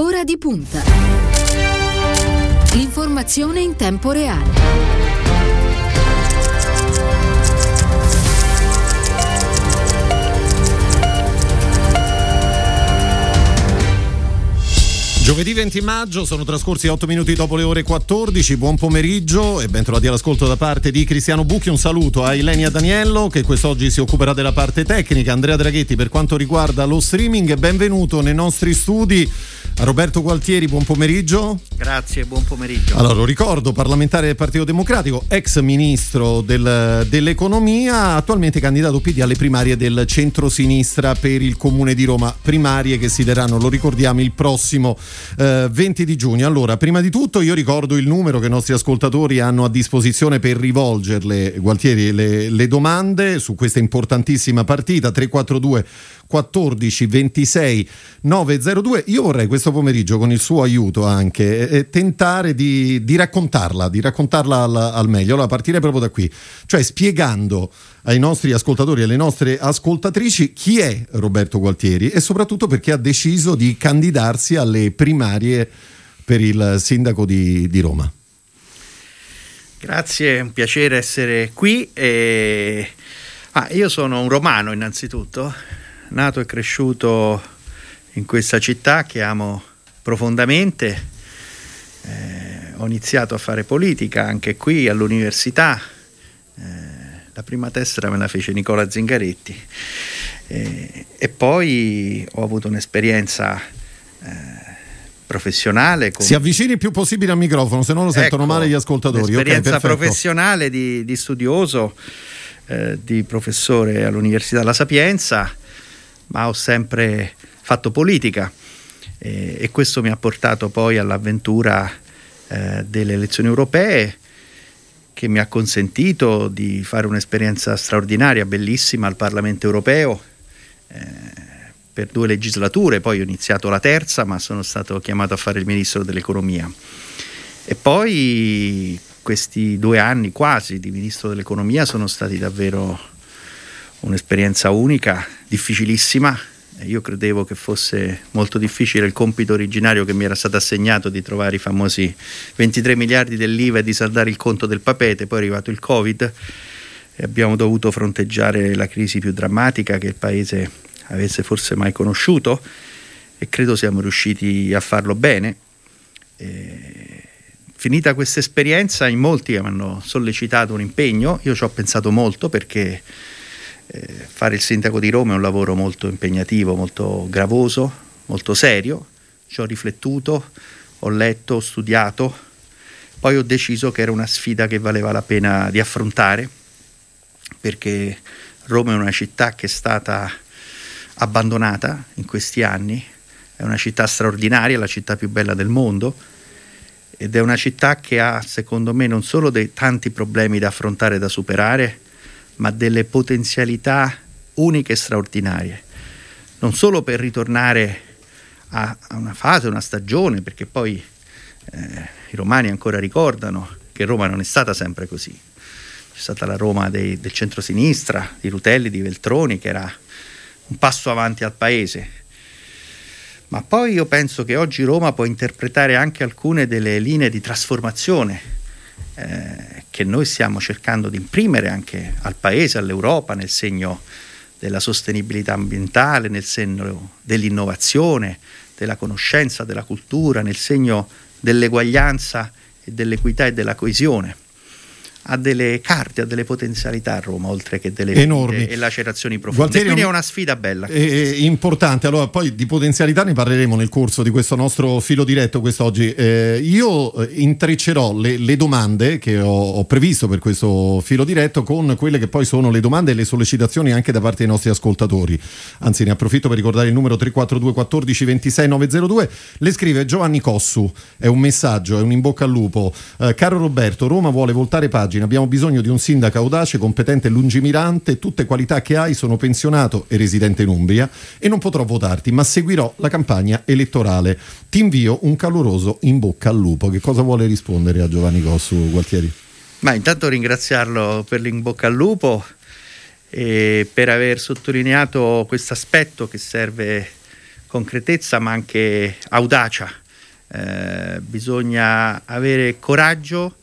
Ora di punta. L'informazione in tempo reale. Giovedì 20 maggio, sono trascorsi 8 minuti dopo le ore 14, buon pomeriggio e bentrovati all'ascolto da parte di Cristiano Bucchi, un saluto a Ilenia Daniello che quest'oggi si occuperà della parte tecnica, Andrea Draghetti per quanto riguarda lo streaming, benvenuto nei nostri studi Roberto Gualtieri, buon pomeriggio. Grazie, buon pomeriggio. Allora, lo ricordo, parlamentare del Partito Democratico, ex ministro del, dell'economia, attualmente candidato PD alle primarie del centro-sinistra per il comune di Roma, primarie che si daranno, lo ricordiamo, il prossimo eh, 20 di giugno. Allora, prima di tutto io ricordo il numero che i nostri ascoltatori hanno a disposizione per rivolgerle, Gualtieri, le, le domande su questa importantissima partita, 342 14 26 902. Io vorrei questo pomeriggio, con il suo aiuto anche, eh, tentare di, di, raccontarla, di raccontarla al, al meglio. Allora, partire proprio da qui, cioè spiegando ai nostri ascoltatori e alle nostre ascoltatrici chi è Roberto Gualtieri e soprattutto perché ha deciso di candidarsi alle primarie per il sindaco di, di Roma. Grazie, è un piacere essere qui. E... Ah, io sono un romano innanzitutto, nato e cresciuto in questa città che amo profondamente. Eh, ho iniziato a fare politica anche qui all'università. Eh, la prima tessera me la fece Nicola Zingaretti. Eh, e poi ho avuto un'esperienza eh, professionale. Con... Si avvicini il più possibile al microfono, se no lo sentono ecco, male gli ascoltatori. Un'esperienza okay, professionale di, di studioso, eh, di professore all'Università La Sapienza ma ho sempre fatto politica eh, e questo mi ha portato poi all'avventura eh, delle elezioni europee che mi ha consentito di fare un'esperienza straordinaria, bellissima al Parlamento europeo eh, per due legislature, poi ho iniziato la terza ma sono stato chiamato a fare il ministro dell'economia. E poi questi due anni quasi di ministro dell'economia sono stati davvero un'esperienza unica, difficilissima. Io credevo che fosse molto difficile il compito originario che mi era stato assegnato di trovare i famosi 23 miliardi dell'IVA e di saldare il conto del papete, poi è arrivato il Covid e abbiamo dovuto fronteggiare la crisi più drammatica che il Paese avesse forse mai conosciuto e credo siamo riusciti a farlo bene. E finita questa esperienza, in molti mi hanno sollecitato un impegno, io ci ho pensato molto perché fare il sindaco di Roma è un lavoro molto impegnativo, molto gravoso, molto serio. Ci ho riflettuto, ho letto, ho studiato, poi ho deciso che era una sfida che valeva la pena di affrontare, perché Roma è una città che è stata abbandonata in questi anni, è una città straordinaria, la città più bella del mondo ed è una città che ha, secondo me, non solo dei tanti problemi da affrontare e da superare, ma delle potenzialità uniche e straordinarie, non solo per ritornare a, a una fase, una stagione, perché poi eh, i romani ancora ricordano che Roma non è stata sempre così. C'è stata la Roma dei, del centro-sinistra, di Rutelli, di Veltroni, che era un passo avanti al paese. Ma poi io penso che oggi Roma può interpretare anche alcune delle linee di trasformazione eh, che noi stiamo cercando di imprimere anche al Paese, all'Europa, nel segno della sostenibilità ambientale, nel segno dell'innovazione, della conoscenza, della cultura, nel segno dell'eguaglianza e dell'equità e della coesione ha delle carte, ha delle potenzialità a Roma, oltre che delle enormi e lacerazioni profonde. Gualtieri, quindi è una sfida bella. È, è importante, allora poi di potenzialità ne parleremo nel corso di questo nostro filo diretto quest'oggi. Eh, io eh, intreccerò le, le domande che ho, ho, previsto per questo filo diretto con quelle che poi sono le domande e le sollecitazioni anche da parte dei nostri ascoltatori. Anzi, ne approfitto per ricordare il numero 342 14 26 902. Le scrive Giovanni Cossu, è un messaggio, è un in bocca al lupo. Eh, caro Roberto, Roma vuole voltare pagina pagina. Abbiamo bisogno di un sindaco audace, competente e lungimirante. Tutte qualità che hai. Sono pensionato e residente in Umbria e non potrò votarti, ma seguirò la campagna elettorale. Ti invio un caloroso in bocca al lupo. Che cosa vuole rispondere a Giovanni Cossu, Gualtieri? Ma intanto ringraziarlo per l'in bocca al lupo e per aver sottolineato questo aspetto che serve concretezza ma anche audacia. Eh, bisogna avere coraggio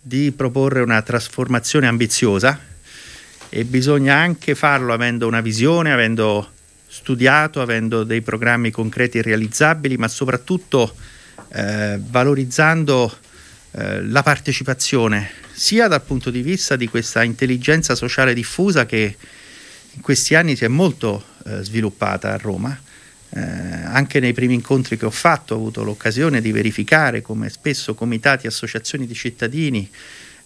di proporre una trasformazione ambiziosa e bisogna anche farlo avendo una visione, avendo studiato, avendo dei programmi concreti e realizzabili, ma soprattutto eh, valorizzando eh, la partecipazione, sia dal punto di vista di questa intelligenza sociale diffusa che in questi anni si è molto eh, sviluppata a Roma. Eh, anche nei primi incontri che ho fatto ho avuto l'occasione di verificare come spesso comitati e associazioni di cittadini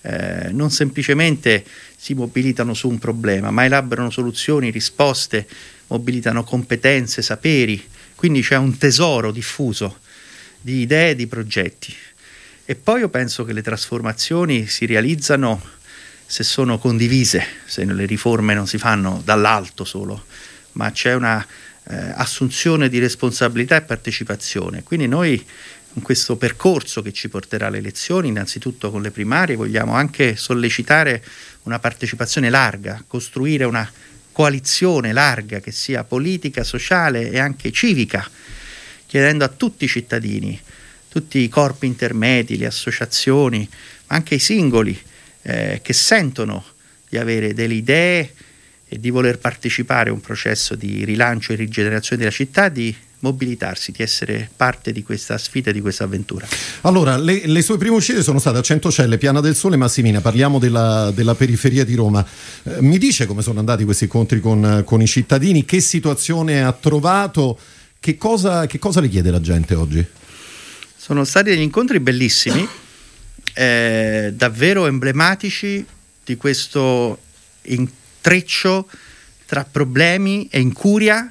eh, non semplicemente si mobilitano su un problema, ma elaborano soluzioni, risposte, mobilitano competenze, saperi, quindi c'è un tesoro diffuso di idee, di progetti. E poi io penso che le trasformazioni si realizzano se sono condivise, se le riforme non si fanno dall'alto solo, ma c'è una eh, assunzione di responsabilità e partecipazione. Quindi noi in questo percorso che ci porterà alle elezioni, innanzitutto con le primarie, vogliamo anche sollecitare una partecipazione larga, costruire una coalizione larga che sia politica, sociale e anche civica, chiedendo a tutti i cittadini, tutti i corpi intermedi, le associazioni, ma anche i singoli eh, che sentono di avere delle idee e di voler partecipare a un processo di rilancio e rigenerazione della città, di mobilitarsi, di essere parte di questa sfida, di questa avventura. Allora, le, le sue prime uscite sono state a Centocelle, Piana del Sole e Massimina, parliamo della, della periferia di Roma. Eh, mi dice come sono andati questi incontri con, con, i cittadini, che situazione ha trovato, che cosa, che cosa le chiede la gente oggi? Sono stati degli incontri bellissimi, eh, davvero emblematici di questo intreccio tra problemi e incuria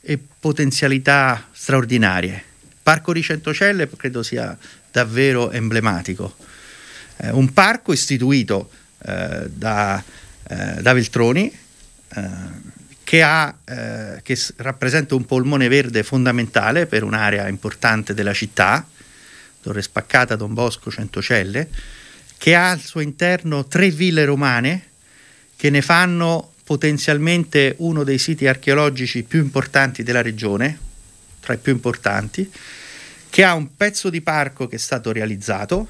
e potenzialità straordinarie. Parco di Centocelle credo sia davvero emblematico. Eh, un parco istituito eh, da, eh, da, Veltroni eh, che, ha, eh, che rappresenta un polmone verde fondamentale per un'area importante della città, Torre Spaccata, Don Bosco, Centocelle, che ha al suo interno tre ville romane che ne fanno potenzialmente uno dei siti archeologici più importanti della regione, tra i più importanti, che ha un pezzo di parco che è stato realizzato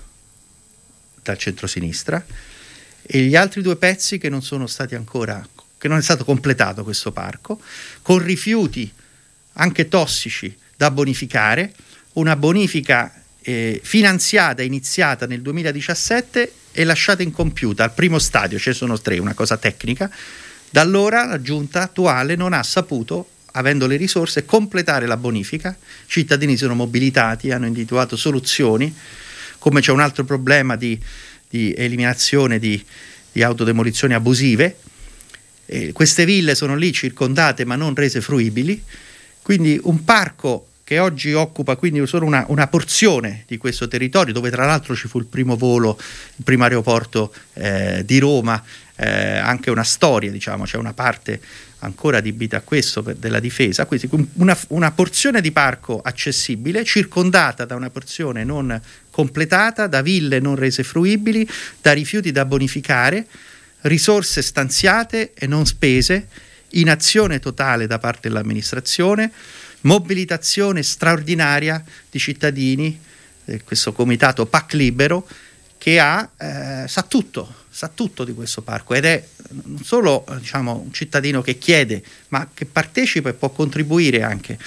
dal centro-sinistra e gli altri due pezzi che non sono stati ancora, che non è stato completato questo parco, con rifiuti anche tossici da bonificare, una bonifica eh, finanziata iniziata nel 2017 e lasciata incompiuta al primo stadio, ce ne sono tre, una cosa tecnica, da allora la giunta attuale non ha saputo, avendo le risorse, completare la bonifica. I cittadini sono mobilitati, hanno individuato soluzioni, come c'è un altro problema di, di eliminazione di, di autodemolizioni abusive. Eh, queste ville sono lì circondate ma non rese fruibili, quindi un parco che oggi occupa quindi solo una, una, porzione di questo territorio, dove tra l'altro ci fu il primo volo, il primo aeroporto eh, di Roma, eh, anche una storia, diciamo, c'è una parte ancora adibita a questo per, della difesa, quindi una, una porzione di parco accessibile, circondata da una porzione non completata, da ville non rese fruibili, da rifiuti da bonificare, risorse stanziate e non spese, inazione totale da parte dell'amministrazione mobilitazione straordinaria di cittadini, eh, questo comitato PAC Libero, che ha, eh, sa tutto, sa tutto di questo parco ed è non solo diciamo, un cittadino che chiede, ma che partecipa e può contribuire anche.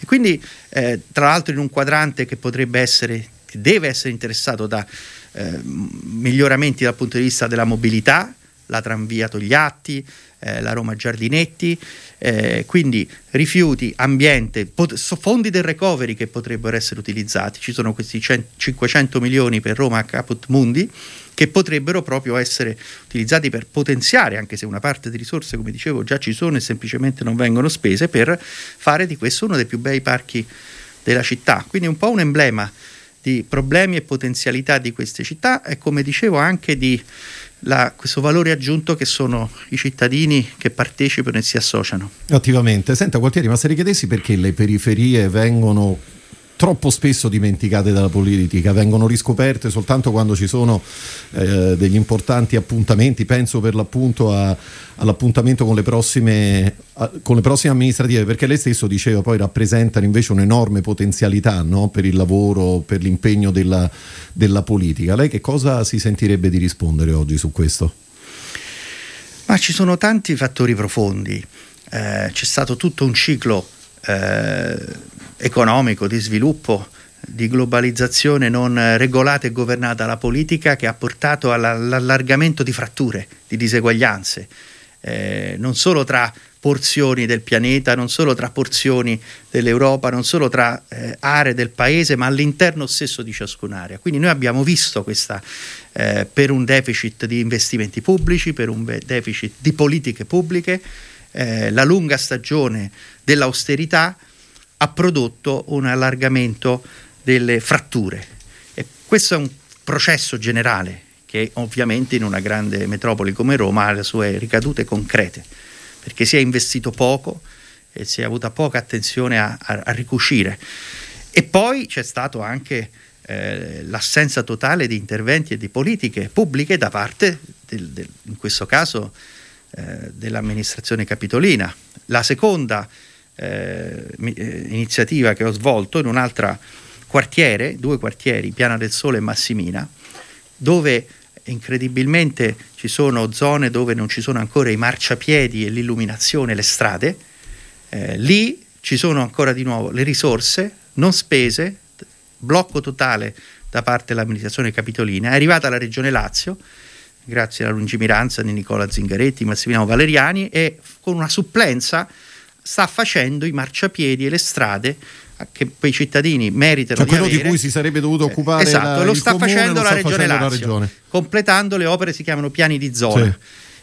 E quindi, eh, tra l'altro, in un quadrante che potrebbe essere, che deve essere interessato da eh, miglioramenti dal punto di vista della mobilità, la tranvia Togliatti, eh, la Roma Giardinetti, eh, quindi rifiuti, ambiente, pot- fondi del recovery che potrebbero essere utilizzati, ci sono questi 100, 500 milioni per Roma Caput Mundi che potrebbero proprio essere utilizzati per potenziare, anche se una parte di risorse, come dicevo, già ci sono e semplicemente non vengono spese, per fare di questo uno dei più bei parchi della città. Quindi un po' un emblema di problemi e potenzialità di queste città e come dicevo anche di la, questo valore aggiunto che sono i cittadini che partecipano e si associano. Attivamente. Senta Gualtieri, ma se richiedessi perché le periferie vengono troppo spesso dimenticate dalla politica, vengono riscoperte soltanto quando ci sono eh, degli importanti appuntamenti, penso per l'appunto a, all'appuntamento con le, prossime, a, con le prossime amministrative, perché lei stesso diceva poi rappresentano invece un'enorme potenzialità no? per il lavoro, per l'impegno della, della politica. Lei che cosa si sentirebbe di rispondere oggi su questo? Ma ci sono tanti fattori profondi. Eh, c'è stato tutto un ciclo eh, economico di sviluppo, di globalizzazione non regolata e governata dalla politica che ha portato all'allargamento di fratture, di diseguaglianze, eh, non solo tra porzioni del pianeta, non solo tra porzioni dell'Europa, non solo tra eh, aree del paese, ma all'interno stesso di ciascun'area. Quindi noi abbiamo visto questa, eh, per un deficit di investimenti pubblici, per un deficit di politiche pubbliche, eh, la lunga stagione dell'austerità ha prodotto un allargamento delle fratture. E questo è un processo generale che ovviamente in una grande metropoli come Roma ha le sue ricadute concrete perché si è investito poco e si è avuta poca attenzione a, a, a ricucire. E poi c'è stato anche eh, l'assenza totale di interventi e di politiche pubbliche da parte, del, del, in questo caso, eh, dell'amministrazione capitolina. La seconda eh, eh iniziativa che ho svolto in un'altra quartiere, due quartieri, Piana del Sole e Massimina, dove incredibilmente ci sono zone dove non ci sono ancora i marciapiedi e l'illuminazione, le strade, eh, lì ci sono ancora di nuovo le risorse non spese, blocco totale da parte dell'amministrazione capitolina, è arrivata la regione Lazio, grazie alla lungimiranza di Nicola Zingaretti, Massimiliano Valeriani e con una supplenza sta facendo i marciapiedi e le strade che quei cittadini meritano cioè di quello avere. di cui si sarebbe dovuto occupare eh, esatto, la, lo sta comune, facendo, lo la, sta regione facendo Lazio, la regione completando le opere si chiamano piani di zona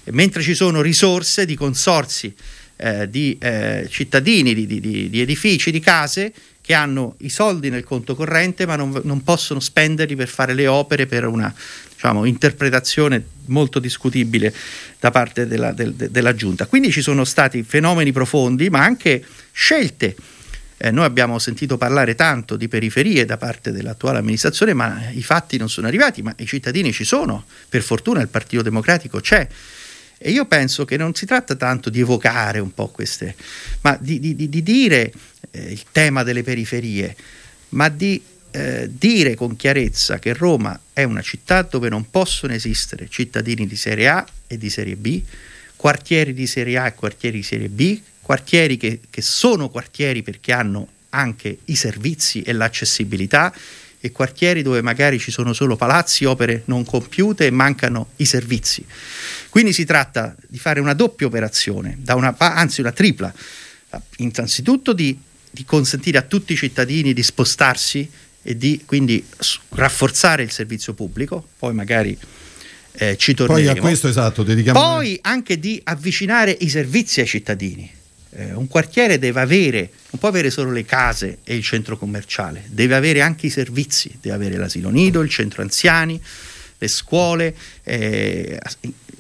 sì. mentre ci sono risorse di consorsi eh, di eh, cittadini di, di, di, edifici, di case che hanno i soldi nel conto corrente ma non, non possono spenderli per fare le opere per una diciamo, interpretazione molto discutibile da parte della, del, della giunta. Quindi ci sono stati fenomeni profondi ma anche scelte eh, noi abbiamo sentito parlare tanto di periferie da parte dell'attuale amministrazione, ma i fatti non sono arrivati, ma i cittadini ci sono, per fortuna il Partito Democratico c'è. E io penso che non si tratta tanto di evocare un po' queste, ma di, di, di dire eh, il tema delle periferie, ma di eh, dire con chiarezza che Roma è una città dove non possono esistere cittadini di serie A e di serie B, quartieri di serie A e quartieri di serie B, quartieri che, che sono quartieri perché hanno anche i servizi e l'accessibilità e quartieri dove magari ci sono solo palazzi, opere non compiute e mancano i servizi. Quindi si tratta di fare una doppia operazione, una, anzi una tripla, innanzitutto di, di, consentire a tutti i cittadini di spostarsi e di quindi rafforzare il servizio pubblico, poi magari eh, ci torneremo. Poi a questo esatto, dedichiamo... Poi anche di avvicinare i servizi ai cittadini eh, un quartiere deve avere, non può avere solo le case e il centro commerciale, deve avere anche i servizi, deve avere l'asilo nido, il centro anziani, le scuole, eh,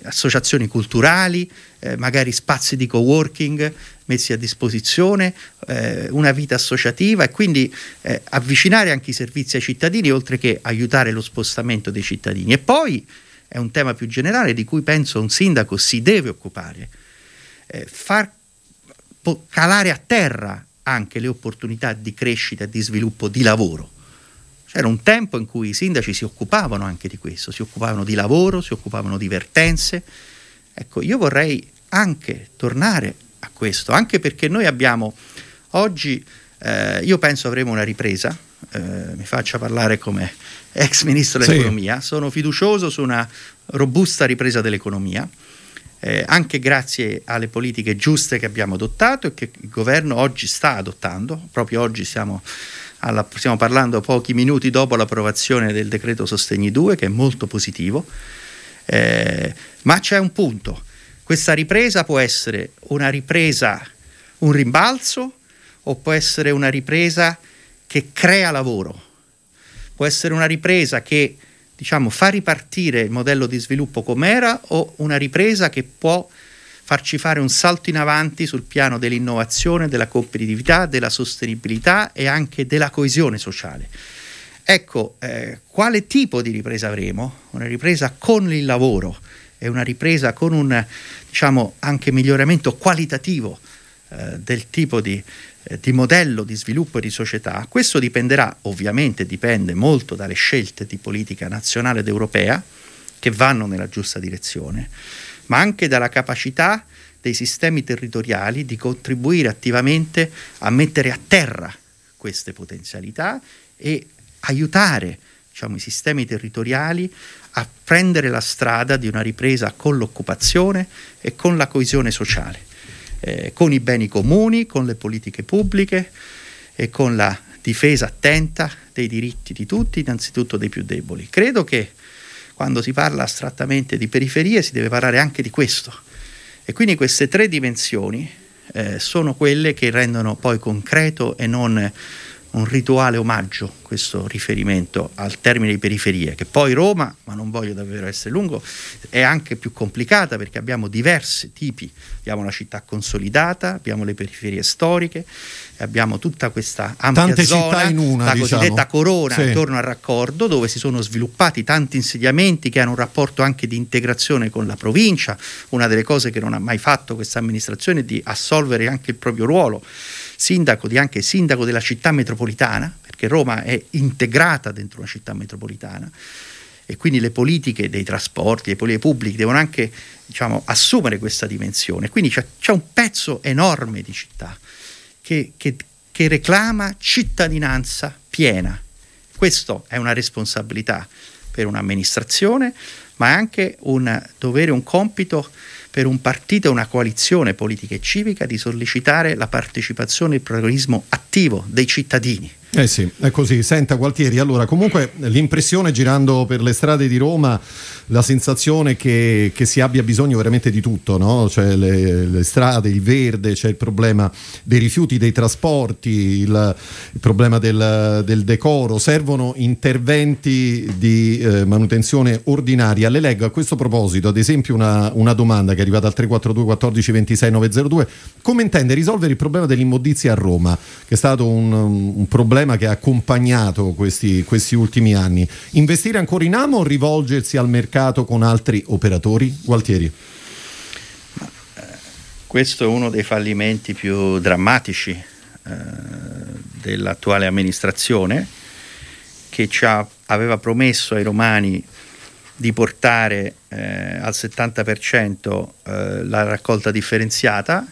associazioni culturali, eh, magari spazi di co-working messi a disposizione, eh, una vita associativa e quindi eh, avvicinare anche i servizi ai cittadini oltre che aiutare lo spostamento dei cittadini. E poi è un tema più generale di cui penso un sindaco si deve occupare, eh, far calare a terra anche le opportunità di crescita e di sviluppo di lavoro. C'era un tempo in cui i sindaci si occupavano anche di questo, si occupavano di lavoro, si occupavano di vertenze. Ecco, io vorrei anche tornare a questo, anche perché noi abbiamo oggi, eh, io penso avremo una ripresa, eh, mi faccia parlare come ex ministro dell'economia, sì. sono fiducioso su una robusta ripresa dell'economia eh, anche grazie alle politiche giuste che abbiamo adottato e che il governo oggi sta adottando. Proprio oggi stiamo, alla, stiamo parlando pochi minuti dopo l'approvazione del decreto Sostegni 2, che è molto positivo. Eh, ma c'è un punto, questa ripresa può essere una ripresa, un rimbalzo o può essere una ripresa che crea lavoro, può essere una ripresa che diciamo, fa ripartire il modello di sviluppo com'era o una ripresa che può farci fare un salto in avanti sul piano dell'innovazione, della competitività, della sostenibilità e anche della coesione sociale. Ecco, eh, quale tipo di ripresa avremo? Una ripresa con il lavoro e una ripresa con un diciamo, anche miglioramento qualitativo eh, del tipo di, eh, di modello di sviluppo e di società. Questo dipenderà, ovviamente dipende molto dalle scelte di politica nazionale ed europea che vanno nella giusta direzione, ma anche dalla capacità dei sistemi territoriali di contribuire attivamente a mettere a terra queste potenzialità e aiutare diciamo, i sistemi territoriali a prendere la strada di una ripresa con l'occupazione e con la coesione sociale, eh, con i beni comuni, con le politiche pubbliche e con la difesa attenta dei diritti di tutti, innanzitutto dei più deboli. Credo che quando si parla astrattamente di periferie si deve parlare anche di questo. E quindi queste tre dimensioni eh, sono quelle che rendono poi concreto e non un rituale omaggio questo riferimento al termine di periferie, che poi Roma, ma non voglio davvero essere lungo, è anche più complicata perché abbiamo diversi tipi, abbiamo una città consolidata, abbiamo le periferie storiche, abbiamo tutta questa ampia Tante zona, una, la diciamo. cosiddetta corona sì. intorno al raccordo, dove si sono sviluppati tanti insediamenti che hanno un rapporto anche di integrazione con la provincia, una delle cose che non ha mai fatto questa amministrazione è di assolvere anche il proprio ruolo sindaco di anche sindaco della città metropolitana, perché Roma è integrata dentro una città metropolitana e quindi le politiche dei trasporti, le politiche pubbliche devono anche diciamo, assumere questa dimensione. Quindi c'è, c'è, un pezzo enorme di città che, che, che reclama cittadinanza piena. Questa è una responsabilità per un'amministrazione, ma è anche un dovere, un compito per un partito e una coalizione politica e civica di sollecitare la partecipazione e il protagonismo attivo dei cittadini. Eh sì, è così. Senta Gualtieri, allora comunque l'impressione girando per le strade di Roma la sensazione che, che, si abbia bisogno veramente di tutto, no? Cioè le, le, strade, il verde, c'è il problema dei rifiuti, dei trasporti, il, il problema del, del, decoro, servono interventi di eh, manutenzione ordinaria. Le leggo a questo proposito, ad esempio, una, una domanda che è arrivata al 342 14 26 902. Come intende risolvere il problema dell'immondizia a Roma, che è stato un, un problema che ha accompagnato questi, questi ultimi anni? Investire ancora in amo o rivolgersi al mercato? con altri operatori? Gualtieri. Questo è uno dei fallimenti più drammatici eh, dell'attuale amministrazione che ci ha, aveva promesso ai romani di portare eh, al 70% eh, la raccolta differenziata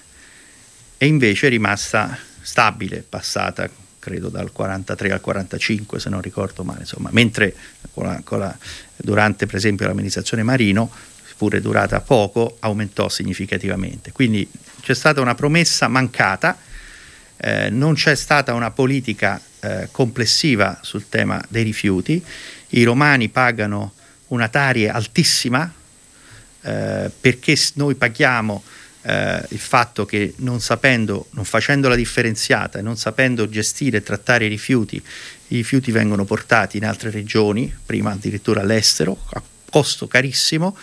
e invece è rimasta stabile, passata credo dal 43 al 45 se non ricordo male, insomma, mentre con la, con la, durante per esempio l'amministrazione Marino, pure durata poco, aumentò significativamente. Quindi c'è stata una promessa mancata, eh, non c'è stata una politica eh, complessiva sul tema dei rifiuti, i romani pagano una tarie altissima eh, perché noi paghiamo eh, il fatto che non sapendo, non facendo la differenziata e non sapendo gestire e trattare i rifiuti, i rifiuti vengono portati in altre regioni, prima addirittura all'estero, a costo carissimo,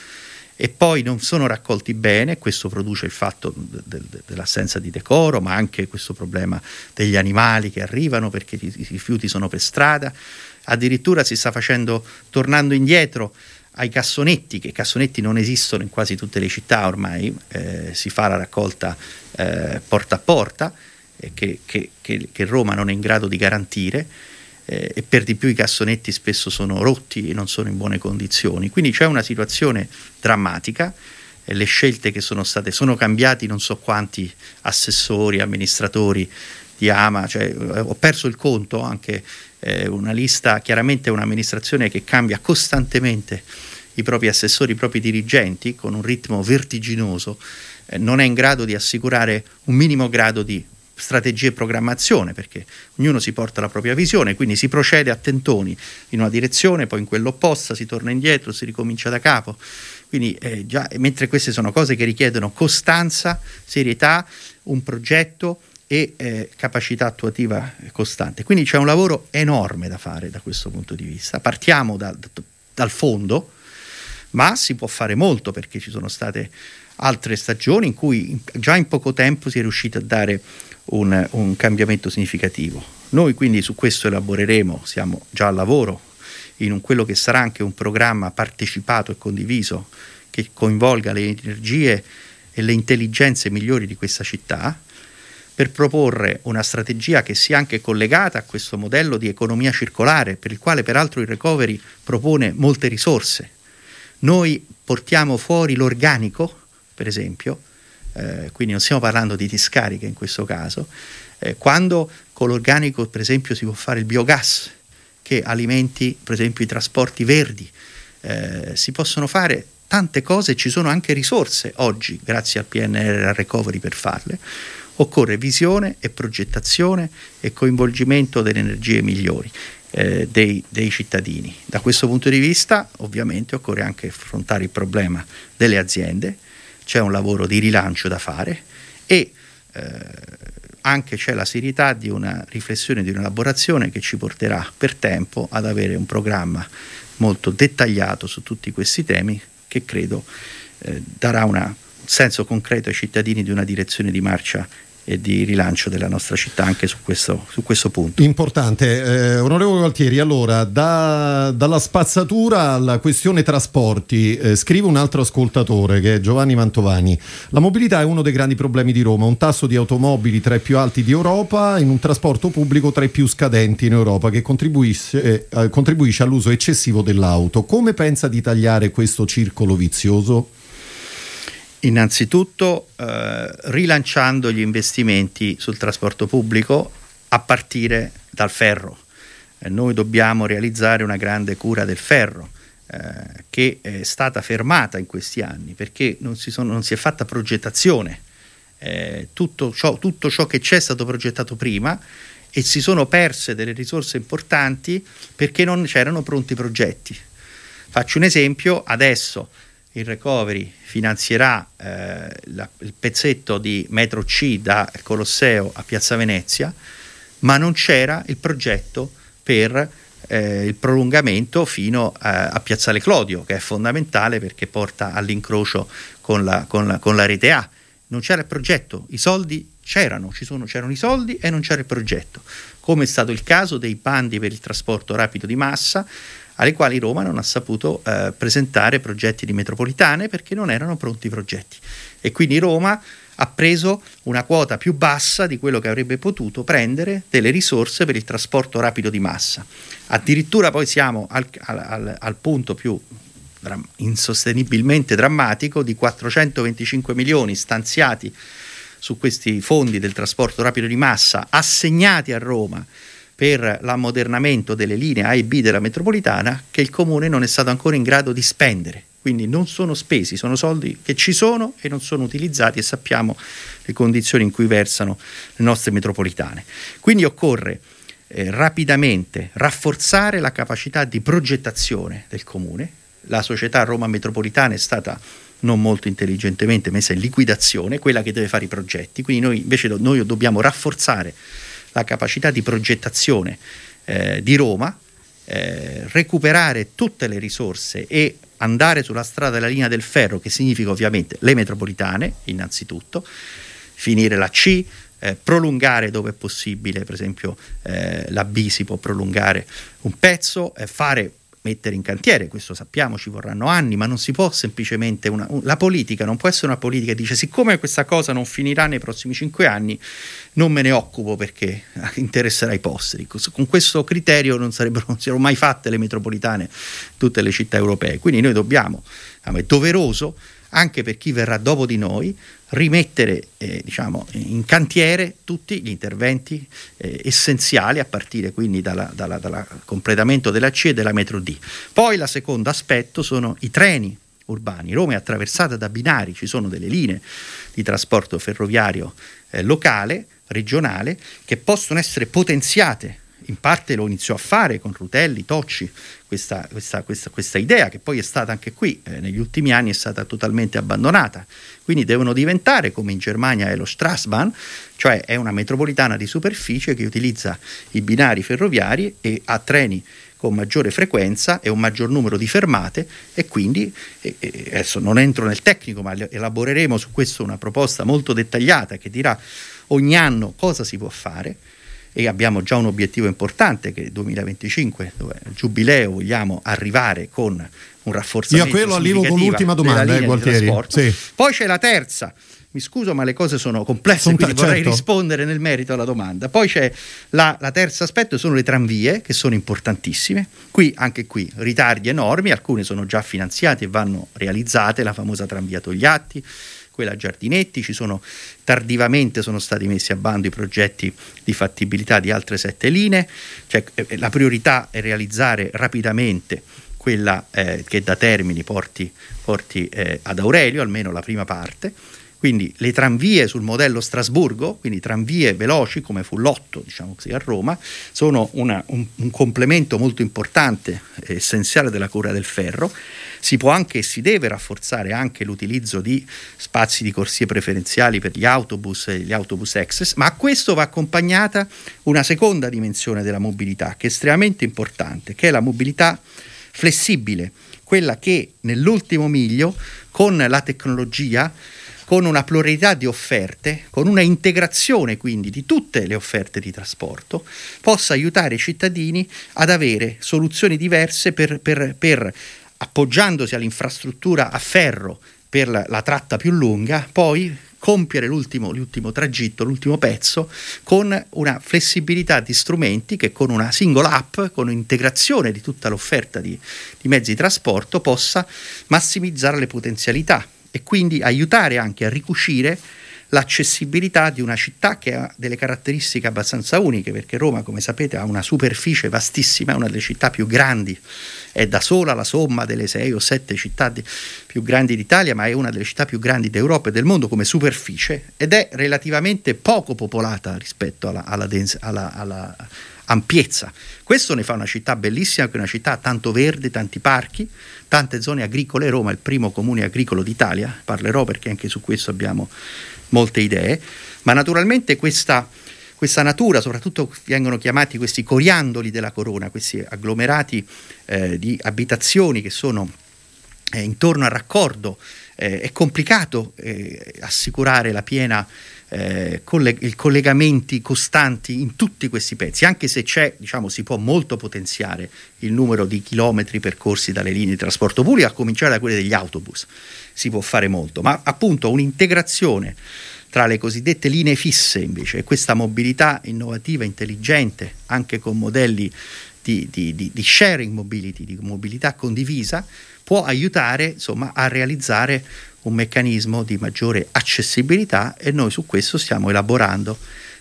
e poi non sono raccolti bene, questo produce il fatto de- de- dell'assenza di decoro, ma anche questo problema degli animali che arrivano perché i, rifiuti sono per strada, addirittura si sta facendo, tornando indietro, ai cassonetti, che cassonetti non esistono in quasi tutte le città ormai, eh, si fa la raccolta eh, porta a porta, eh, che, che, che, Roma non è in grado di garantire, eh, e per di più i cassonetti spesso sono rotti e non sono in buone condizioni. Quindi c'è una situazione drammatica, le scelte che sono state, sono cambiati non so quanti assessori, amministratori di Ama, cioè, ho perso il conto anche eh, una lista, chiaramente un'amministrazione che cambia costantemente i propri assessori, i propri dirigenti con un ritmo vertiginoso, eh, non è in grado di assicurare un minimo grado di strategia e programmazione perché ognuno si porta la propria visione, quindi si procede a tentoni in una direzione, poi in quella opposta, si torna indietro, si ricomincia da capo. Quindi, eh, già, mentre queste sono cose che richiedono costanza, serietà, un progetto e eh, capacità attuativa costante. Quindi c'è un lavoro enorme da fare da questo punto di vista. Partiamo da, dal fondo, ma si può fare molto perché ci sono state altre stagioni in cui già in poco tempo si è riuscito a dare un, un cambiamento significativo. Noi quindi su questo elaboreremo, siamo già al lavoro in un, quello che sarà anche un programma partecipato e condiviso che coinvolga le energie e le intelligenze migliori di questa città per proporre una strategia che sia anche collegata a questo modello di economia circolare, per il quale peraltro il recovery propone molte risorse. Noi portiamo fuori l'organico, per esempio, eh, quindi non stiamo parlando di discariche in questo caso, eh, quando con l'organico per esempio si può fare il biogas che alimenti per esempio i trasporti verdi, eh, si possono fare tante cose, ci sono anche risorse oggi grazie al PNR al recovery per farle. Occorre visione e progettazione e coinvolgimento delle energie migliori eh, dei, dei cittadini. Da questo punto di vista ovviamente occorre anche affrontare il problema delle aziende, c'è un lavoro di rilancio da fare e eh, anche c'è la serietà di una riflessione, di un'elaborazione che ci porterà per tempo ad avere un programma molto dettagliato su tutti questi temi che credo eh, darà un senso concreto ai cittadini di una direzione di marcia e di rilancio della nostra città anche su questo, su questo punto. Importante. Eh, onorevole Gualtieri, allora, da, dalla spazzatura alla questione trasporti, eh, scrive un altro ascoltatore che è Giovanni Mantovani. La mobilità è uno dei grandi problemi di Roma, un tasso di automobili tra i più alti di Europa in un trasporto pubblico tra i più scadenti in Europa che contribuisce, eh, contribuisce all'uso eccessivo dell'auto. Come pensa di tagliare questo circolo vizioso? Innanzitutto eh, rilanciando gli investimenti sul trasporto pubblico a partire dal ferro. Eh, noi dobbiamo realizzare una grande cura del ferro eh, che è stata fermata in questi anni perché non si, sono, non si è fatta progettazione. Eh, tutto ciò, tutto ciò che c'è è stato progettato prima e si sono perse delle risorse importanti perché non c'erano pronti progetti. Faccio un esempio, adesso il recovery finanzierà eh, la, il pezzetto di metro C da Colosseo a Piazza Venezia, ma non c'era il progetto per eh, il prolungamento fino a, a, Piazzale Clodio, che è fondamentale perché porta all'incrocio con la, con la, con la rete A. Non c'era il progetto, i soldi c'erano, sono, c'erano i soldi e non c'era il progetto, come è stato il caso dei bandi per il trasporto rapido di massa, alle quali Roma non ha saputo eh, presentare progetti di metropolitane perché non erano pronti i progetti. E quindi Roma ha preso una quota più bassa di quello che avrebbe potuto prendere delle risorse per il trasporto rapido di massa. Addirittura poi siamo al, al, al punto più insostenibilmente drammatico di 425 milioni stanziati su questi fondi del trasporto rapido di massa assegnati a Roma per l'ammodernamento delle linee A e B della metropolitana che il comune non è stato ancora in grado di spendere. Quindi non sono spesi, sono soldi che ci sono e non sono utilizzati e sappiamo le condizioni in cui versano le nostre metropolitane. Quindi occorre eh, rapidamente rafforzare la capacità di progettazione del comune. La società Roma Metropolitana è stata non molto intelligentemente messa in liquidazione, quella che deve fare i progetti, quindi noi invece noi dobbiamo rafforzare la capacità di progettazione eh, di Roma, eh, recuperare tutte le risorse e andare sulla strada della linea del ferro, che significa ovviamente le metropolitane, innanzitutto, finire la C, eh, prolungare dove è possibile, per esempio eh, la B si può prolungare un pezzo, eh, fare mettere in cantiere, questo sappiamo ci vorranno anni, ma non si può semplicemente, una, la politica non può essere una politica che dice siccome questa cosa non finirà nei prossimi cinque anni non me ne occupo perché interesserà i posteri. Con questo criterio non sarebbero, non sarebbero mai fatte le metropolitane tutte le città europee, quindi noi dobbiamo, è doveroso anche per chi verrà dopo di noi, rimettere eh, diciamo, in cantiere tutti gli interventi eh, essenziali a partire quindi dal completamento della C e della metro D. Poi il secondo aspetto sono i treni urbani. Roma è attraversata da binari, ci sono delle linee di trasporto ferroviario eh, locale, regionale, che possono essere potenziate in parte lo iniziò a fare con Rutelli, Tocci, questa, questa, questa, questa idea che poi è stata anche qui, eh, negli ultimi anni è stata totalmente abbandonata. Quindi devono diventare, come in Germania è lo Straßbahn, cioè è una metropolitana di superficie che utilizza i binari ferroviari e ha treni con maggiore frequenza e un maggior numero di fermate e quindi, e, e adesso non entro nel tecnico, ma elaboreremo su questo una proposta molto dettagliata che dirà ogni anno cosa si può fare e abbiamo già un obiettivo importante che è il 2025, dove il giubileo vogliamo arrivare con un rafforzamento. Io quello arrivo con l'ultima domanda, eh, Gualtieri. Sì. Poi c'è la terza, mi scuso ma le cose sono complesse, sono quindi vorrei certo. rispondere nel merito alla domanda. Poi c'è la, la terza aspetto, sono le tranvie, che sono importantissime. Qui, anche qui, ritardi enormi, alcune sono già finanziate e vanno realizzate, la famosa tranvia Togliatti, quella Giardinetti, ci sono tardivamente sono stati messi a bando i progetti di fattibilità di altre sette linee, cioè, eh, la priorità è realizzare rapidamente quella eh, che da Termini porti, porti eh, ad Aurelio, almeno la prima parte, quindi le tranvie sul modello Strasburgo, quindi tranvie veloci come fu l'otto diciamo così, a Roma, sono una, un, un, complemento molto importante, essenziale della cura del ferro. Si può anche e si deve rafforzare anche l'utilizzo di spazi di corsie preferenziali per gli autobus e gli autobus access, ma a questo va accompagnata una seconda dimensione della mobilità che è estremamente importante, che è la mobilità flessibile, quella che nell'ultimo miglio con la tecnologia con una pluralità di offerte, con una integrazione quindi di tutte le offerte di trasporto, possa aiutare i cittadini ad avere soluzioni diverse per, per, per appoggiandosi all'infrastruttura a ferro per la, la tratta più lunga, poi compiere l'ultimo, l'ultimo, tragitto, l'ultimo pezzo, con una flessibilità di strumenti che con una singola app, con un'integrazione di tutta l'offerta di, di mezzi di trasporto, possa massimizzare le potenzialità e quindi aiutare anche a ricucire l'accessibilità di una città che ha delle caratteristiche abbastanza uniche, perché Roma, come sapete, ha una superficie vastissima, è una delle città più grandi, è da sola la somma delle sei o sette città di, più grandi d'Italia, ma è una delle città più grandi d'Europa e del mondo come superficie ed è relativamente poco popolata rispetto alla, alla, alla, alla ampiezza. Questo ne fa una città bellissima, che è una città tanto verde, tanti parchi, tante zone agricole. Roma è il primo comune agricolo d'Italia, parlerò perché anche su questo abbiamo molte idee, ma naturalmente questa, questa natura, soprattutto vengono chiamati questi coriandoli della corona, questi agglomerati eh, di abitazioni che sono eh, intorno al raccordo, eh, è complicato eh, assicurare la piena eh, coll- i collegamenti costanti in tutti questi pezzi, anche se c'è, diciamo, si può molto potenziare il numero di chilometri percorsi dalle linee di trasporto pubblico, a cominciare da quelle degli autobus si può fare molto, ma appunto un'integrazione tra le cosiddette linee fisse invece e questa mobilità innovativa, intelligente, anche con modelli di, di, di, sharing mobility, di mobilità condivisa, può aiutare insomma, a realizzare un meccanismo di maggiore accessibilità e noi su questo stiamo elaborando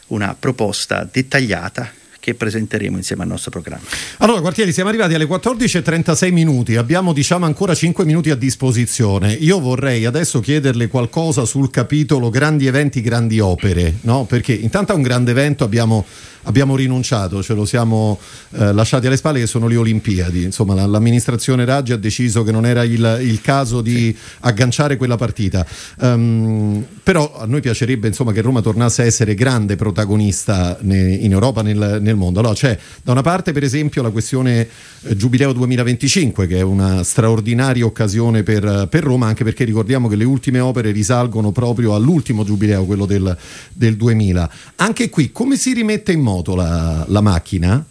una proposta dettagliata che presenteremo insieme al nostro programma. Allora, Quartieri, siamo arrivati alle 14.36 minuti, abbiamo diciamo ancora 5 minuti a disposizione. Io vorrei adesso chiederle qualcosa sul capitolo grandi eventi, grandi opere, no? Perché intanto a un grande evento abbiamo abbiamo rinunciato, ce lo siamo eh, lasciati alle spalle che sono le Olimpiadi. Insomma, la, l'amministrazione Raggi ha deciso che non era il, il caso di agganciare quella partita. Um, però a noi piacerebbe insomma, che Roma tornasse a essere grande protagonista ne, in Europa, nel, nel mondo. Allora, c'è da una parte, per esempio, la questione eh, Giubileo 2025, che è una straordinaria occasione per, per, Roma, anche perché ricordiamo che le ultime opere risalgono proprio all'ultimo Giubileo, quello del, del 2000. Anche qui, come si rimette in moto la, la macchina?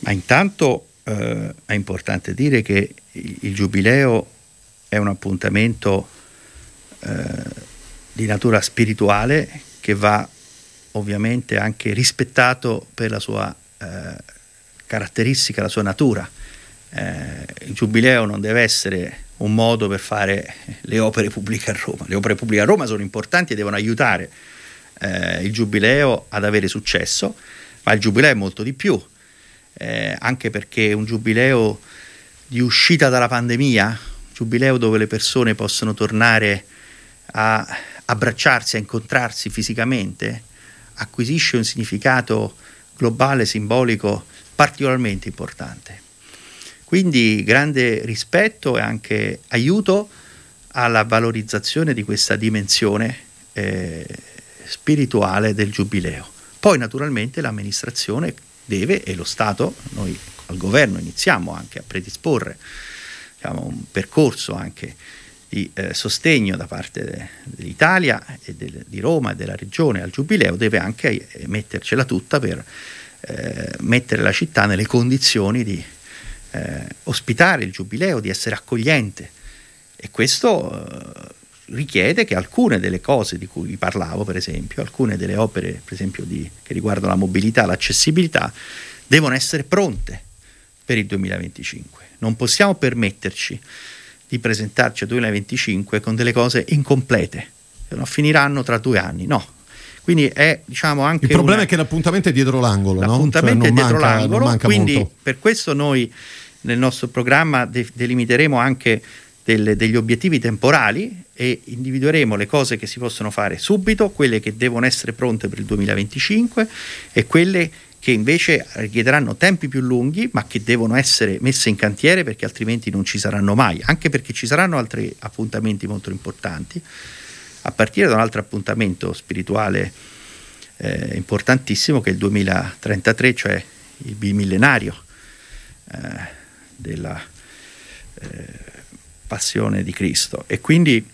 Ma intanto eh, è importante dire che il, il, giubileo è un appuntamento eh, di natura spirituale che va ovviamente anche rispettato per la sua eh, caratteristica, la sua natura. Eh, il giubileo non deve essere un modo per fare le opere pubbliche a Roma. Le opere pubbliche a Roma sono importanti e devono aiutare eh, il giubileo ad avere successo, ma il giubileo è molto di più, eh, anche perché un giubileo di uscita dalla pandemia, un giubileo dove le persone possono tornare a abbracciarsi, a incontrarsi fisicamente, acquisisce un significato globale, simbolico particolarmente importante. Quindi grande rispetto e anche aiuto alla valorizzazione di questa dimensione eh, spirituale del giubileo. Poi naturalmente l'amministrazione deve e lo Stato, noi al governo iniziamo anche a predisporre diciamo, un percorso anche di eh, sostegno da parte de, dell'Italia e del, di Roma e della regione al giubileo, deve anche eh, mettercela tutta per eh, mettere la città nelle condizioni di eh, ospitare il giubileo, di essere accogliente. E questo eh, richiede che alcune delle cose di cui vi parlavo, per esempio, alcune delle opere, per esempio, di, che riguardano la mobilità, l'accessibilità, devono essere pronte per il 2025. Non possiamo permetterci di presentarci al 2025 con delle cose incomplete, non finiranno tra due anni. No. Quindi è diciamo anche. Il problema una... è che l'appuntamento è dietro l'angolo. L'appuntamento no? cioè è dietro manca, l'angolo. Quindi molto. per questo noi nel nostro programma de- delimiteremo anche delle, degli obiettivi temporali e individueremo le cose che si possono fare subito, quelle che devono essere pronte per il 2025 e quelle che invece richiederanno tempi più lunghi ma che devono essere messe in cantiere perché altrimenti non ci saranno mai, anche perché ci saranno altri appuntamenti molto importanti, a partire da un altro appuntamento spirituale eh, importantissimo che è il 2033, cioè il bimillenario eh, della... Eh, passione di Cristo. E quindi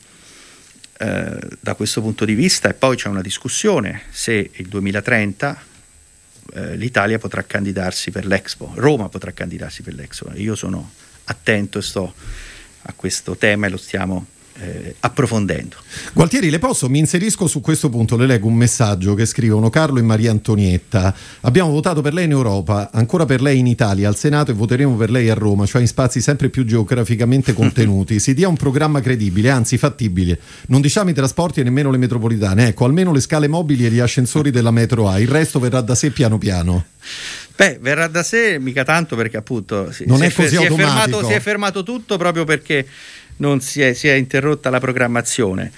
eh, da questo punto di vista, e poi c'è una discussione se il 2030 eh, l'Italia potrà candidarsi per l'Expo, Roma potrà candidarsi per l'Expo. Io sono attento e sto a questo tema e lo stiamo eh, approfondendo. Gualtieri, le posso? Mi inserisco su questo punto, le leggo un messaggio che scrivono Carlo e Maria Antonietta. Abbiamo votato per lei in Europa, ancora per lei in Italia, al Senato e voteremo per lei a Roma, cioè in spazi sempre più geograficamente contenuti. Si dia un programma credibile, anzi fattibile. Non diciamo i trasporti e nemmeno le metropolitane, ecco, almeno le scale mobili e gli ascensori della metro A, il resto verrà da sé piano piano. Beh, verrà da sé mica tanto perché appunto si, non si è, così si È fermato, si è fermato tutto proprio perché non si è, si è interrotta la programmazione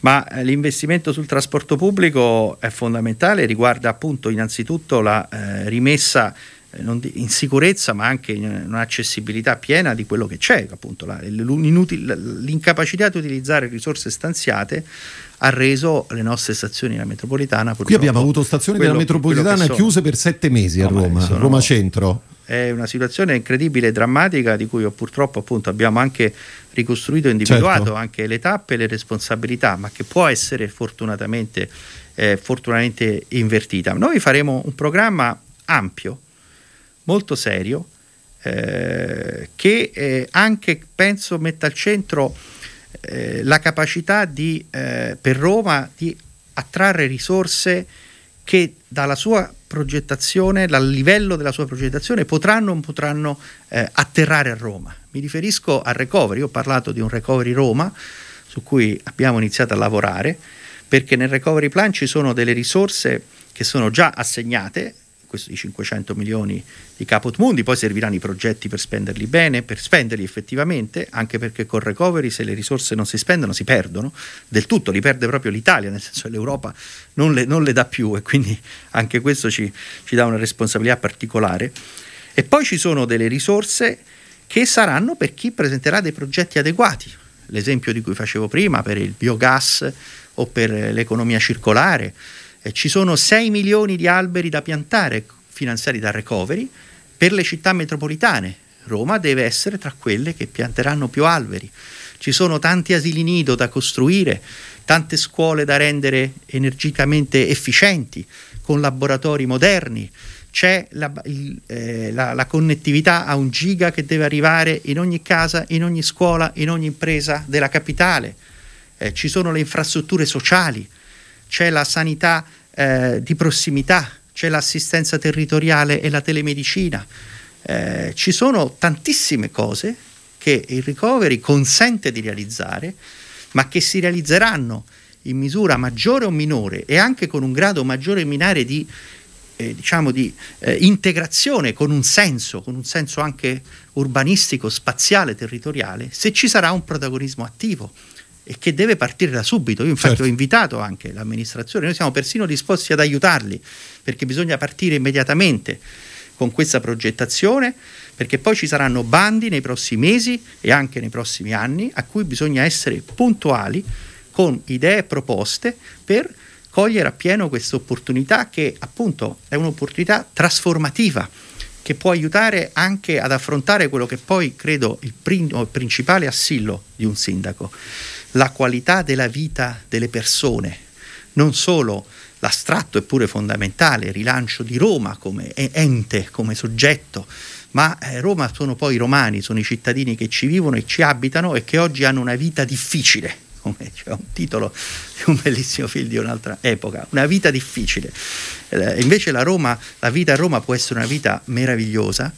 ma eh, l'investimento sul trasporto pubblico è fondamentale, riguarda appunto innanzitutto la eh, rimessa eh, in sicurezza ma anche in un'accessibilità piena di quello che c'è, appunto la, l'incapacità di utilizzare risorse stanziate ha reso le nostre stazioni della metropolitana Qui abbiamo avuto stazioni quello, della metropolitana chiuse per sette mesi a Roma, sono, Roma Centro è una situazione incredibile e drammatica di cui purtroppo appunto abbiamo anche ricostruito e individuato certo. anche le tappe e le responsabilità, ma che può essere fortunatamente, eh, fortunatamente invertita. Noi faremo un programma ampio, molto serio, eh, che eh, anche penso metta al centro eh, la capacità di, eh, per Roma di attrarre risorse che dalla sua progettazione, dal livello della sua progettazione, potranno o non potranno eh, atterrare a Roma. Mi riferisco al recovery, ho parlato di un recovery Roma su cui abbiamo iniziato a lavorare, perché nel recovery plan ci sono delle risorse che sono già assegnate di 500 milioni di Caput Mundi, poi serviranno i progetti per spenderli bene, per spenderli effettivamente, anche perché con recovery se le risorse non si spendono si perdono del tutto, li perde proprio l'Italia, nel senso che l'Europa non le, non le dà più e quindi anche questo ci, ci dà una responsabilità particolare. E poi ci sono delle risorse che saranno per chi presenterà dei progetti adeguati, l'esempio di cui facevo prima per il biogas o per l'economia circolare eh, ci sono 6 milioni di alberi da piantare finanziati da recovery per le città metropolitane. Roma deve essere tra quelle che pianteranno più alberi. Ci sono tanti asili nido da costruire, tante scuole da rendere energicamente efficienti, con laboratori moderni. C'è la, il, eh, la, la connettività a un giga che deve arrivare in ogni casa, in ogni scuola, in ogni impresa della capitale. Eh, ci sono le infrastrutture sociali c'è la sanità eh, di prossimità, c'è l'assistenza territoriale e la telemedicina. Eh, ci sono tantissime cose che il recovery consente di realizzare, ma che si realizzeranno in misura maggiore o minore e anche con un grado maggiore o minore di, eh, diciamo di eh, integrazione con un senso, con un senso anche urbanistico, spaziale, territoriale, se ci sarà un protagonismo attivo e che deve partire da subito. Io infatti Certo. ho invitato anche l'amministrazione, noi siamo persino disposti ad aiutarli perché bisogna partire immediatamente con questa progettazione perché poi ci saranno bandi nei prossimi mesi e anche nei prossimi anni a cui bisogna essere puntuali con idee e proposte per cogliere appieno questa opportunità che appunto è un'opportunità trasformativa che può aiutare anche ad affrontare quello che poi credo il primo e principale assillo di un sindaco, la qualità della vita delle persone, non solo l'astratto eppure fondamentale rilancio di Roma come ente, come soggetto, ma eh, Roma sono poi i romani, sono i cittadini che ci vivono e ci abitano e che oggi hanno una vita difficile, come c'è un titolo di un bellissimo film di un'altra epoca, una vita difficile. Eh, invece la, Roma, la vita a Roma può essere una vita meravigliosa,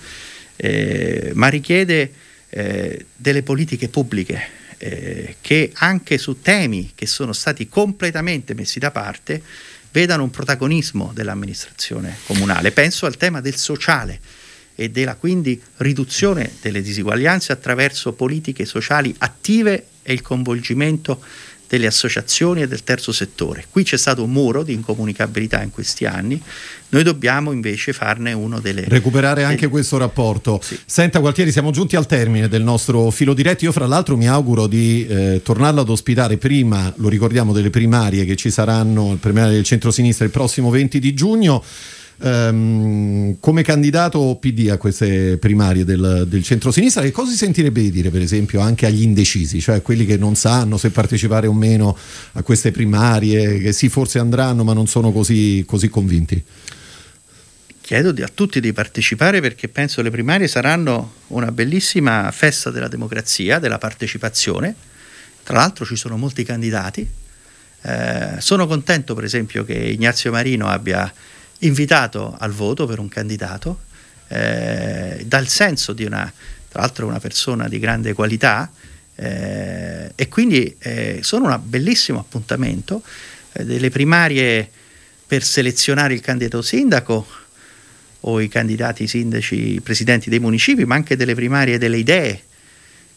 eh, ma richiede eh, delle politiche pubbliche eh, che anche su temi che sono stati completamente messi da parte vedano un protagonismo dell'amministrazione comunale. Penso al tema del sociale e della quindi riduzione delle disuguaglianze attraverso politiche sociali attive e il coinvolgimento delle associazioni e del terzo settore. Qui c'è stato un muro di incomunicabilità in questi anni, noi dobbiamo invece farne uno delle... Recuperare anche delle- questo rapporto. Sì. Senta Gualtieri, siamo giunti al termine del nostro filo diretto. Io fra l'altro mi auguro di eh, tornarlo ad ospitare prima, lo ricordiamo, delle primarie che ci saranno, il primarie del centro-sinistra il prossimo 20 di giugno. Ehm, come candidato PD a queste primarie del, del centro-sinistra, che cosa si sentirebbe di dire, per esempio, anche agli indecisi, cioè quelli che non sanno se partecipare o meno a queste primarie, che sì, forse andranno, ma non sono così, così convinti? Chiedo a tutti di partecipare perché penso le primarie saranno una bellissima festa della democrazia, della partecipazione. Tra l'altro ci sono molti candidati. Eh, sono contento per esempio che Ignazio Marino abbia invitato al voto per un candidato, eh, dal senso di una, tra l'altro una persona di grande qualità eh, e quindi eh, sono un bellissimo appuntamento eh, delle primarie per selezionare il candidato sindaco o i candidati sindaci, presidenti dei municipi, ma anche delle primarie delle idee,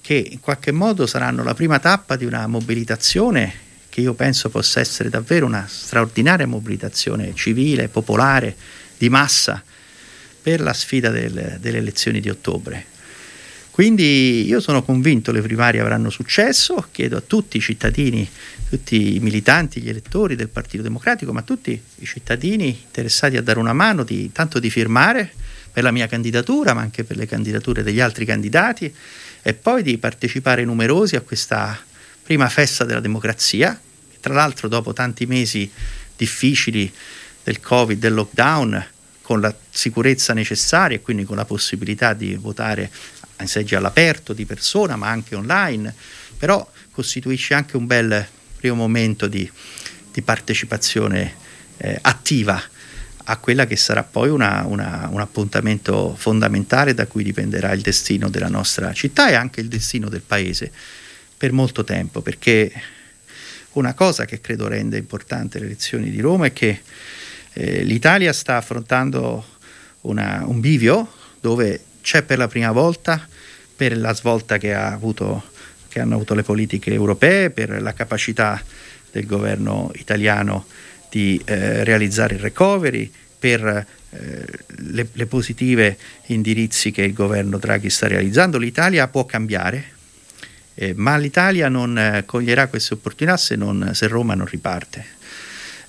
che in qualche modo saranno la prima tappa di una mobilitazione che io penso possa essere davvero una straordinaria mobilitazione civile, popolare, di massa per la sfida del- delle elezioni di ottobre. Quindi io sono convinto che le primarie avranno successo, chiedo a tutti i cittadini, tutti i militanti, gli elettori del Partito Democratico, ma a tutti i cittadini interessati a dare una mano, di, tanto di firmare per la mia candidatura, ma anche per le candidature degli altri candidati e poi di partecipare numerosi a questa prima festa della democrazia, che tra l'altro dopo tanti mesi difficili del Covid, del lockdown, con la sicurezza necessaria e quindi con la possibilità di votare in seggi all'aperto di persona ma anche online, però costituisce anche un bel primo momento di, di partecipazione eh, attiva a quella che sarà poi una- una- un appuntamento fondamentale da cui dipenderà il destino della nostra città e anche il destino del paese per molto tempo, perché una cosa che credo rende importante le elezioni di Roma è che eh, l'Italia sta affrontando una- un bivio dove c'è per la prima volta, per la svolta che, ha avuto, che hanno avuto le politiche europee, per la capacità del governo italiano di eh, realizzare il recovery, per eh, le, le positive indirizzi che il governo Draghi sta realizzando, l'Italia può cambiare, eh, ma l'Italia non eh, coglierà queste opportunità se, non- se Roma non riparte.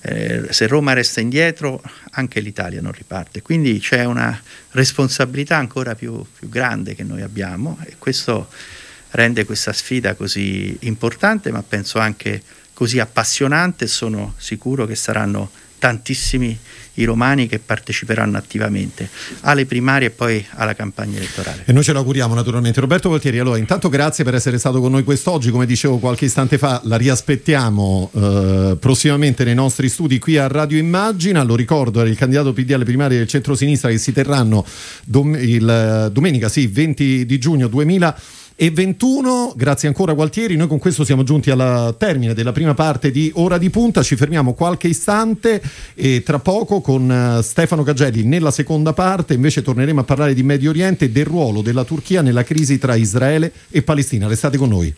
Eh, se Roma resta indietro, anche l'Italia non riparte. Quindi c'è una responsabilità ancora più, più grande che noi abbiamo e questo rende questa sfida così importante, ma penso anche così appassionante. Sono sicuro che saranno tantissimi i romani che parteciperanno attivamente alle primarie e poi alla campagna elettorale. E noi ce l'auguriamo naturalmente. Roberto Voltieri, allora intanto grazie per essere stato con noi quest'oggi, come dicevo qualche istante fa, la riaspettiamo eh, prossimamente nei nostri studi qui a Radio Immagina, lo ricordo era il candidato PD alle primarie del centro-sinistra che si terranno dom- il, domenica sì, 20 di giugno 2000 e 21. Grazie ancora Gualtieri. Noi con questo siamo giunti al termine della prima parte di Ora di Punta. Ci fermiamo qualche istante e tra poco con eh, Stefano Cagelli nella seconda parte invece torneremo a parlare di Medio Oriente e del ruolo della Turchia nella crisi tra Israele e Palestina. Restate con noi.